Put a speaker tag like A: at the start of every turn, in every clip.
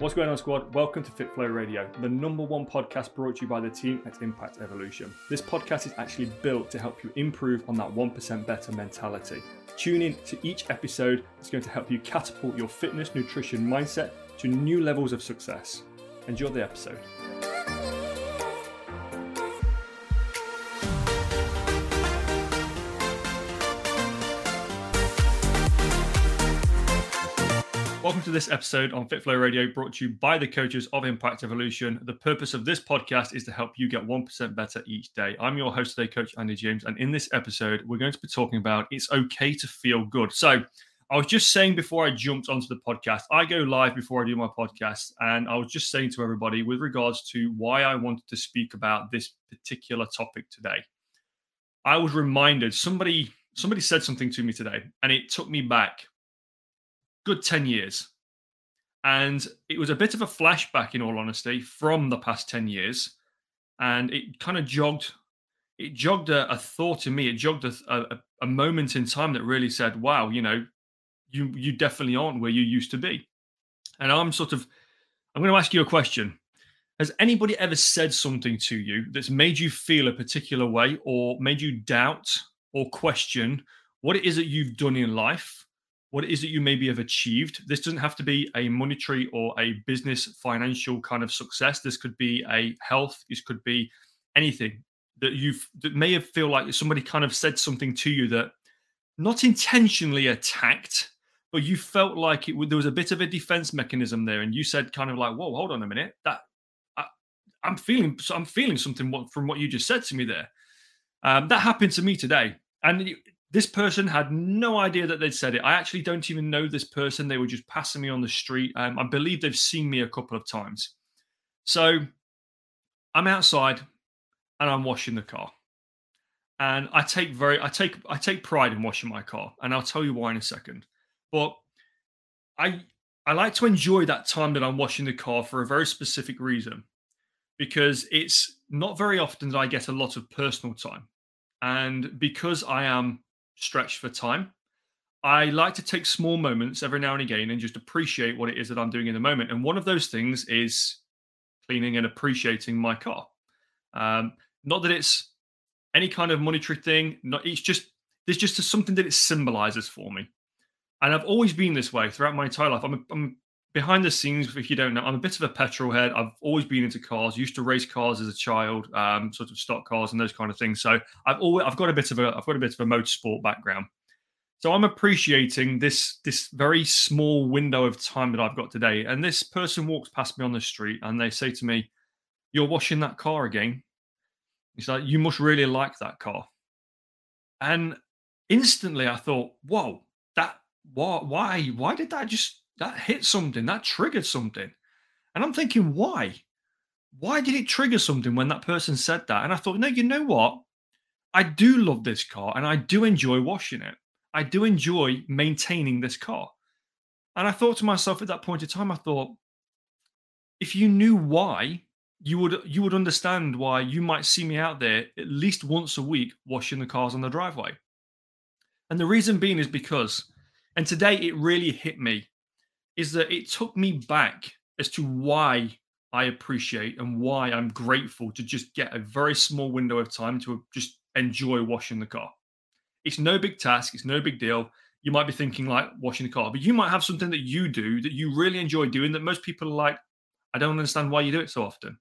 A: What's going on, squad? Welcome to FitFlow Radio, the number one podcast brought to you by the team at Impact Evolution. This podcast is actually built to help you improve on that 1% better mentality. Tune in to each episode, it's going to help you catapult your fitness, nutrition mindset to new levels of success. Enjoy the episode. Welcome to this episode on FitFlow Radio, brought to you by the coaches of Impact Evolution. The purpose of this podcast is to help you get 1% better each day. I'm your host today, Coach Andy James, and in this episode, we're going to be talking about it's okay to feel good. So, I was just saying before I jumped onto the podcast, I go live before I do my podcast, and I was just saying to everybody with regards to why I wanted to speak about this particular topic today. I was reminded somebody somebody said something to me today, and it took me back good 10 years. And it was a bit of a flashback, in all honesty, from the past 10 years. And it kind of jogged, it jogged a, a thought in me. It jogged a, a, a moment in time that really said, wow, you know, you you definitely aren't where you used to be. And I'm sort of, I'm going to ask you a question. Has anybody ever said something to you that's made you feel a particular way or made you doubt or question what it is that you've done in life what it is that you maybe have achieved. This doesn't have to be a monetary or a business financial kind of success. This could be a health. This could be anything that you've that may have feel like somebody kind of said something to you that not intentionally attacked, but you felt like it there was a bit of a defense mechanism there, and you said kind of like, "Whoa, hold on a minute, that I, am feeling I'm feeling something from what you just said to me there." Um, that happened to me today, and this person had no idea that they'd said it. I actually don't even know this person. They were just passing me on the street. Um, I believe they've seen me a couple of times. So I'm outside and I'm washing the car. And I take very I take I take pride in washing my car. And I'll tell you why in a second. But I I like to enjoy that time that I'm washing the car for a very specific reason. Because it's not very often that I get a lot of personal time. And because I am stretched for time. I like to take small moments every now and again and just appreciate what it is that I'm doing in the moment. And one of those things is cleaning and appreciating my car. Um, not that it's any kind of monetary thing. Not it's just there's just something that it symbolizes for me. And I've always been this way throughout my entire life. I'm, a, I'm behind the scenes. If you don't know, I'm a bit of a petrol head. I've always been into cars. Used to race cars as a child, um, sort of stock cars and those kind of things. So I've always I've got a bit of a I've got a bit of a motorsport background. So I'm appreciating this this very small window of time that I've got today. And this person walks past me on the street and they say to me, "You're washing that car again." He's like, "You must really like that car." And instantly I thought, "Whoa, that why why why did that just that hit something, that triggered something. And I'm thinking, why? Why did it trigger something when that person said that? And I thought, no, you know what? I do love this car and I do enjoy washing it. I do enjoy maintaining this car. And I thought to myself at that point in time, I thought, if you knew why, you would you would understand why you might see me out there at least once a week washing the cars on the driveway. And the reason being is because, and today it really hit me is that it took me back as to why I appreciate and why I'm grateful to just get a very small window of time to just enjoy washing the car. It's no big task, it's no big deal. You might be thinking like washing the car, but you might have something that you do that you really enjoy doing that most people are like, I don't understand why you do it so often.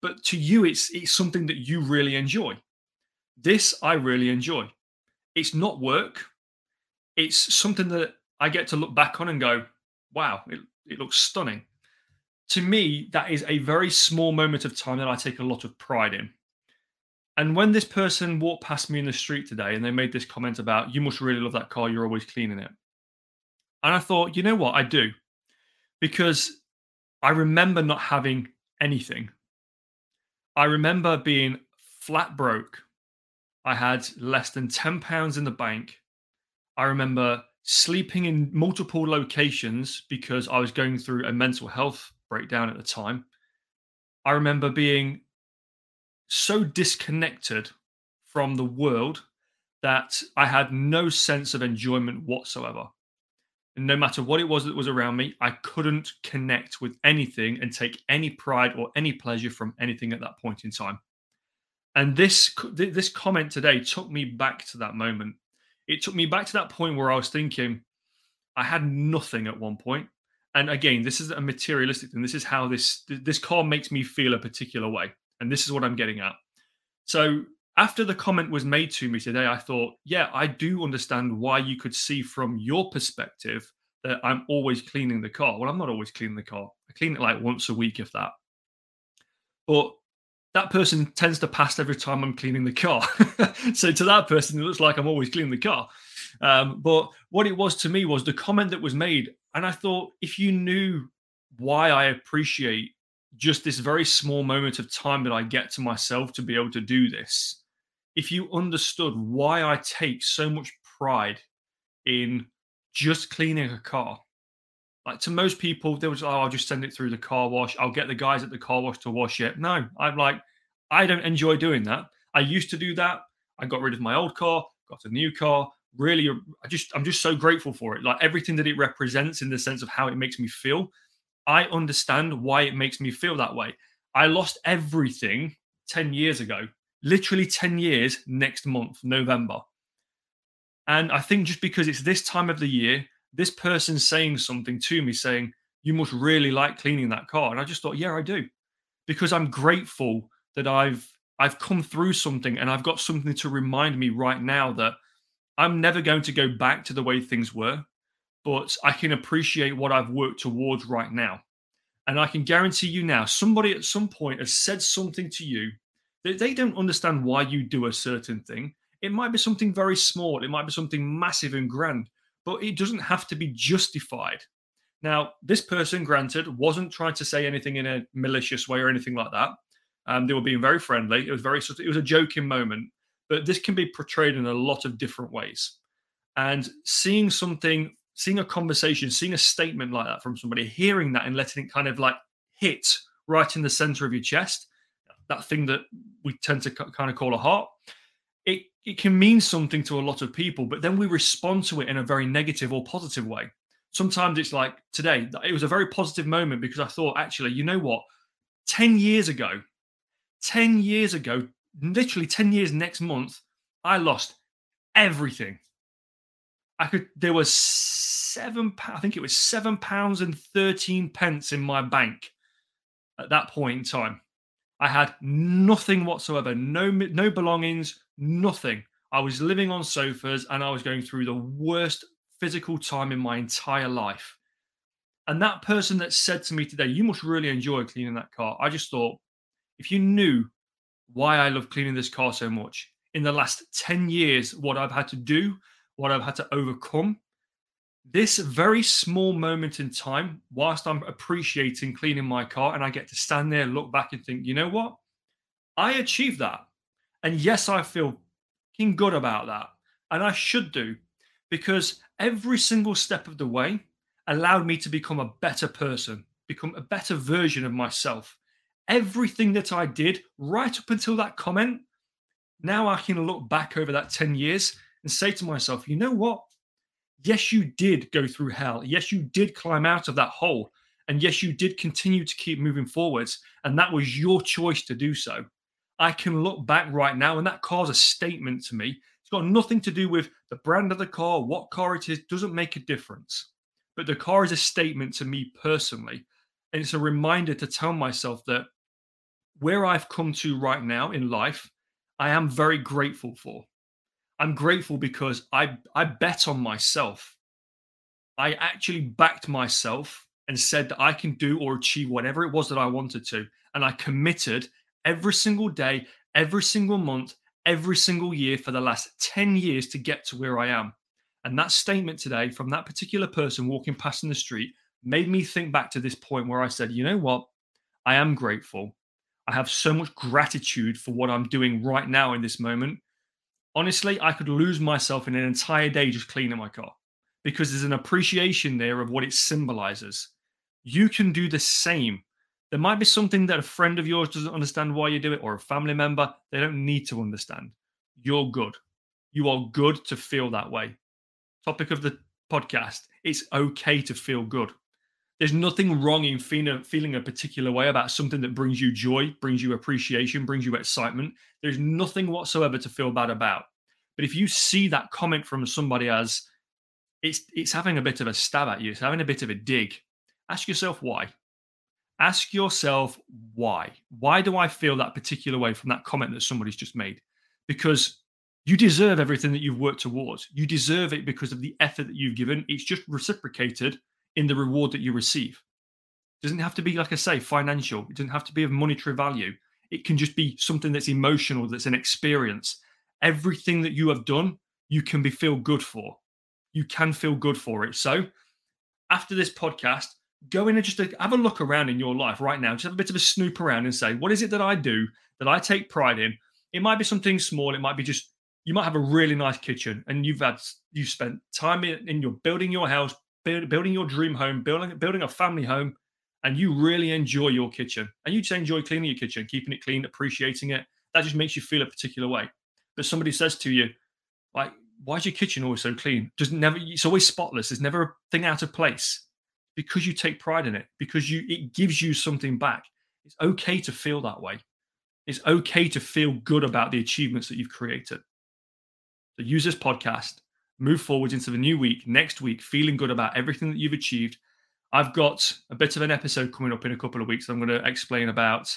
A: But to you, it's it's something that you really enjoy. This I really enjoy. It's not work. It's something that I get to look back on and go, wow, it, it looks stunning. To me, that is a very small moment of time that I take a lot of pride in. And when this person walked past me in the street today and they made this comment about, you must really love that car, you're always cleaning it. And I thought, you know what? I do. Because I remember not having anything. I remember being flat broke. I had less than £10 in the bank. I remember sleeping in multiple locations because I was going through a mental health breakdown at the time. I remember being so disconnected from the world that I had no sense of enjoyment whatsoever. And no matter what it was that was around me, I couldn't connect with anything and take any pride or any pleasure from anything at that point in time. And this this comment today took me back to that moment. It took me back to that point where I was thinking, I had nothing at one point. And again, this is a materialistic thing. This is how this this car makes me feel a particular way, and this is what I'm getting at. So after the comment was made to me today, I thought, yeah, I do understand why you could see from your perspective that I'm always cleaning the car. Well, I'm not always cleaning the car. I clean it like once a week, if that. But that person tends to pass every time I'm cleaning the car. so to that person, it looks like I'm always cleaning the car. Um, but what it was to me was the comment that was made. And I thought, if you knew why I appreciate just this very small moment of time that I get to myself to be able to do this, if you understood why I take so much pride in just cleaning a car. Like to most people, they was, oh, I'll just send it through the car wash. I'll get the guys at the car wash to wash it. No, I'm like, I don't enjoy doing that. I used to do that. I got rid of my old car, got a new car. Really, I just, I'm just so grateful for it. Like everything that it represents in the sense of how it makes me feel. I understand why it makes me feel that way. I lost everything 10 years ago literally 10 years next month, November. And I think just because it's this time of the year, this person saying something to me saying, You must really like cleaning that car. And I just thought, Yeah, I do. Because I'm grateful that I've I've come through something and I've got something to remind me right now that I'm never going to go back to the way things were, but I can appreciate what I've worked towards right now. And I can guarantee you now, somebody at some point has said something to you they, they don't understand why you do a certain thing. It might be something very small, it might be something massive and grand, but it doesn't have to be justified. Now, this person, granted, wasn't trying to say anything in a malicious way or anything like that. Um, they were being very friendly. It was very, it was a joking moment, but this can be portrayed in a lot of different ways. And seeing something, seeing a conversation, seeing a statement like that from somebody, hearing that and letting it kind of like hit right in the center of your chest, that thing that we tend to kind of call a heart, it, it can mean something to a lot of people, but then we respond to it in a very negative or positive way. Sometimes it's like today, it was a very positive moment because I thought, actually, you know what? 10 years ago, 10 years ago, literally 10 years next month, I lost everything. I could, there was seven, I think it was seven pounds and 13 pence in my bank at that point in time. I had nothing whatsoever, no no belongings, nothing. I was living on sofas and I was going through the worst physical time in my entire life. And that person that said to me today, "You must really enjoy cleaning that car." I just thought, if you knew why I love cleaning this car so much in the last 10 years, what I've had to do, what I've had to overcome, this very small moment in time, whilst I'm appreciating cleaning my car, and I get to stand there, look back, and think, you know what? I achieved that. And yes, I feel king good about that. And I should do because every single step of the way allowed me to become a better person, become a better version of myself. Everything that I did right up until that comment, now I can look back over that 10 years and say to myself, you know what? yes, you did go through hell. Yes, you did climb out of that hole. And yes, you did continue to keep moving forwards. And that was your choice to do so. I can look back right now, and that car's a statement to me. It's got nothing to do with the brand of the car, what car it is, doesn't make a difference. But the car is a statement to me personally. And it's a reminder to tell myself that where I've come to right now in life, I am very grateful for. I'm grateful because I I bet on myself. I actually backed myself and said that I can do or achieve whatever it was that I wanted to. And I committed every single day, every single month, every single year for the last 10 years to get to where I am. And that statement today from that particular person walking past in the street made me think back to this point where I said, you know what? I am grateful. I have so much gratitude for what I'm doing right now in this moment honestly, I could lose myself in an entire day just cleaning my car because there's an appreciation there of what it symbolizes. You can do the same. There might be something that a friend of yours doesn't understand why you do it, or a family member, they don't need to understand. You're good. You are good to feel that way. Topic of the podcast, it's okay to feel good. There's nothing wrong in feeling, a particular way about something that brings you joy, brings you appreciation, brings you excitement. There's nothing whatsoever to feel bad about. But if you see that comment from somebody as it's it's having a bit of a stab at you, it's having a bit of a dig, ask yourself why. Ask yourself why. Why do I feel that particular way from that comment that somebody's just made? Because you deserve everything that you've worked towards. You deserve it because of the effort that you've given. It's just reciprocated in the reward that you receive. It doesn't have to be, like I say, financial. It doesn't have to be of monetary value. It can just be something that's emotional, that's an experience. Everything that you have done, you can be feel good for. You can feel good for it. So after this podcast, go in and just have a look around in your life right now. Just have a bit of a snoop around and say, what is it that I do that I take pride in? It might be something small. It might be just you might have a really nice kitchen and you've had you've spent time in, in your building your house, build, building your dream home, building building a family home, and you really enjoy your kitchen. And you just enjoy cleaning your kitchen, keeping it clean, appreciating it. That just makes you feel a particular way. But somebody says to you, like, why is your kitchen always so clean? Just never it's always spotless. There's never a thing out of place. Because you take pride in it, because you it gives you something back. It's okay to feel that way. It's okay to feel good about the achievements that you've created. So use this podcast, move forward into the new week, next week, feeling good about everything that you've achieved. I've got a bit of an episode coming up in a couple of weeks. I'm going to explain about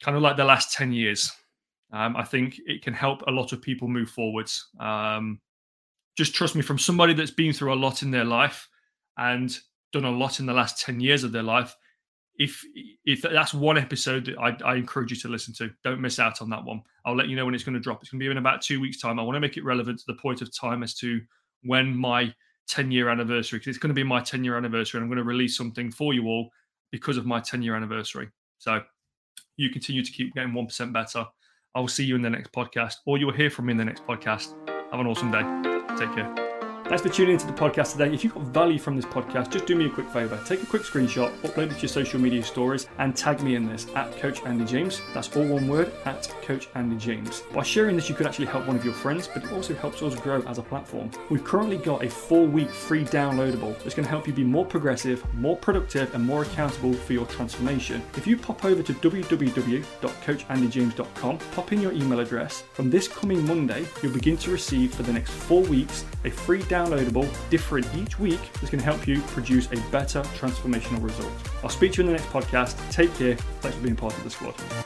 A: kind of like the last 10 years. Um, I think it can help a lot of people move forwards. Um, just trust me, from somebody that's been through a lot in their life and done a lot in the last 10 years of their life, if if that's one episode that I, I, encourage you to listen to, don't miss out on that one. I'll let you know when it's going to drop. It's going to be in about two weeks' time. I want to make it relevant to the point of time as to when my 10 year anniversary, because it's going to be my 10 year anniversary, and I'm going to release something for you all because of my 10 year anniversary. So you continue to keep getting 1% better. I will see you in the next podcast, or you'll hear from me in the next podcast. Have an awesome day. Take care. Thanks for tuning into the podcast today. If you got value from this podcast, just do me a quick favor. Take a quick screenshot, upload it to your social media stories, and tag me in this at Coach Andy James. That's all one word at Coach Andy James. By sharing this, you could actually help one of your friends, but it also helps us grow as a platform. We've currently got a four week free downloadable that's going to help you be more progressive, more productive, and more accountable for your transformation. If you pop over to www.coachandyjames.com, pop in your email address, from this coming Monday, you'll begin to receive for the next four weeks a free download downloadable, different each week, that's going to help you produce a better transformational result. I'll speak to you in the next podcast. Take care. Thanks for being part of the squad.